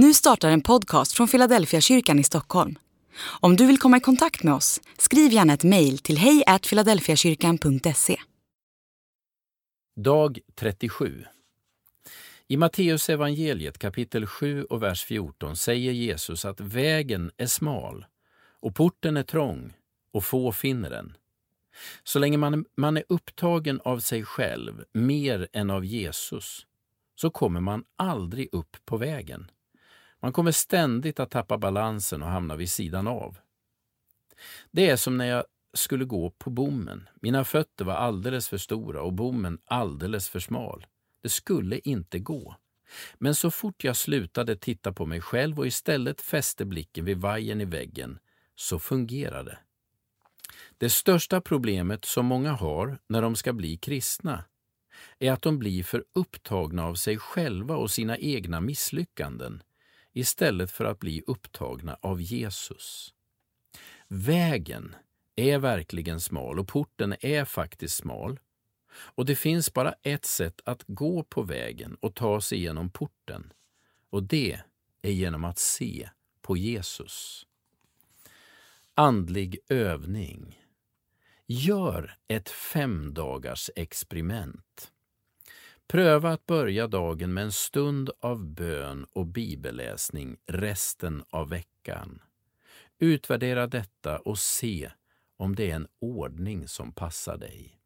Nu startar en podcast från Philadelphia kyrkan i Stockholm. Om du vill komma i kontakt med oss, skriv gärna ett mejl till hejfiladelfiakyrkan.se. Dag 37 I Matteus evangeliet kapitel 7 och vers 14 säger Jesus att vägen är smal och porten är trång och få finner den. Så länge man, man är upptagen av sig själv mer än av Jesus så kommer man aldrig upp på vägen. Man kommer ständigt att tappa balansen och hamna vid sidan av. Det är som när jag skulle gå på bommen. Mina fötter var alldeles för stora och bommen alldeles för smal. Det skulle inte gå. Men så fort jag slutade titta på mig själv och istället fäste blicken vid vajern i väggen, så fungerade det. Det största problemet som många har när de ska bli kristna är att de blir för upptagna av sig själva och sina egna misslyckanden istället för att bli upptagna av Jesus. Vägen är verkligen smal och porten är faktiskt smal. Och det finns bara ett sätt att gå på vägen och ta sig igenom porten. Och det är genom att se på Jesus. Andlig övning. Gör ett femdagars experiment. Pröva att börja dagen med en stund av bön och bibelläsning resten av veckan. Utvärdera detta och se om det är en ordning som passar dig.